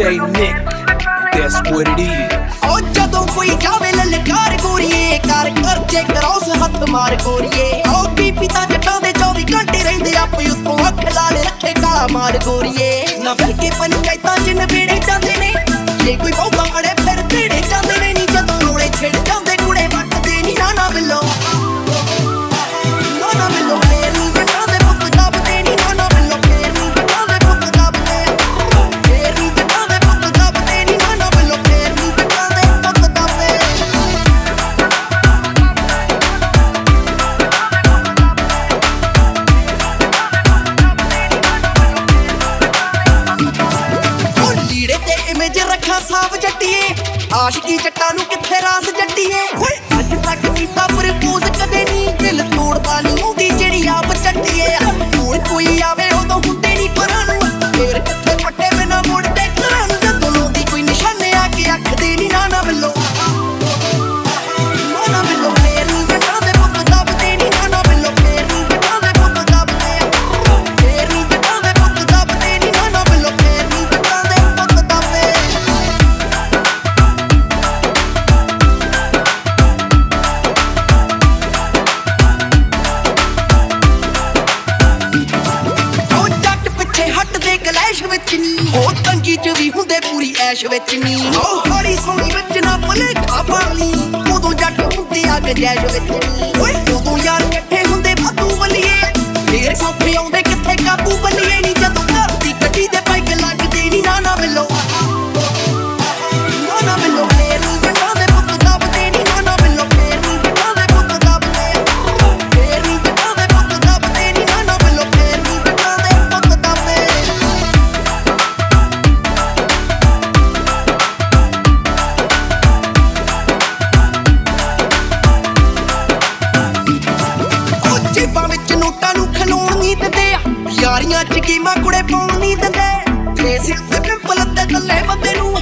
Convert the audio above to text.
DJ Nick. That's what it is. ਓ ਜਦੋਂ ਕੋਈ ਜਾਵੇ ਲਲਕਾਰ ਗੋਰੀਏ ਕਰ ਕਰਜੇ ਕਰਾਉਸ ਹੱਥ ਮਾਰ ਗੋਰੀਏ ਓ ਬੀਬੀ ਤਾਂ ਜੱਟਾਂ ਦੇ 24 ਘੰਟੇ ਰਹਿੰਦੇ ਆਪੇ ਉੱਤੋਂ ਅੱਖ ਲਾਲ ਰੱਖੇ ਕਾਲਾ ਮਾਰ ਗੋਰੀਏ ਨਾ ਫਿਰ ਕੇ ਪੰਚਾਇਤਾਂ ਜਿੰਨ ਬੇੜੇ ਜਾਂਦੇ ਆਸ਼ਕੀ ਜੱਟਾਂ ਨੂੰ ਕਿੱਥੇ ਰਾਸ ਜੱਟੀਏ? ਵੇ ਪੂਰੀ ਐਸ਼ ਵਿੱਚ ਨੀ। ਹੌਲੀ ਸੋਹਣੀ ਵਿੱਚ ਨਾ ਭੁਲੇ ਖਾਪਾ ਨੀ ਉਦੋਂ ਜੱਟ ਹੁੰਦੇ ਆ ਗਜੈਸ਼ ਵਿੱਚ ਨੀ। ਓਏ ਉਦੋਂ ਯਾਰ ਇਕੱਠੇ ਹੁੰਦੇ ਫਤੂ ਬਲੀਏ ਫੇਰ ਸੌਂਪੇ ਆਉਂਦੇ ਕਿੱਥੇ ਕਾਬੂ ਬਲੀਏ ਸਾਰੀਆਂ ਚ ਕੀਮਾ ਕੁੜੇ ਪਾਉਣ ਨਹੀਂ ਦਿੰਦੇ। ਫੇਸ ਉੱਤੇ ਪਿੰਪਲ ਤੇ ਥੱਲੇ ਬੰਦੇ ਨੂੰ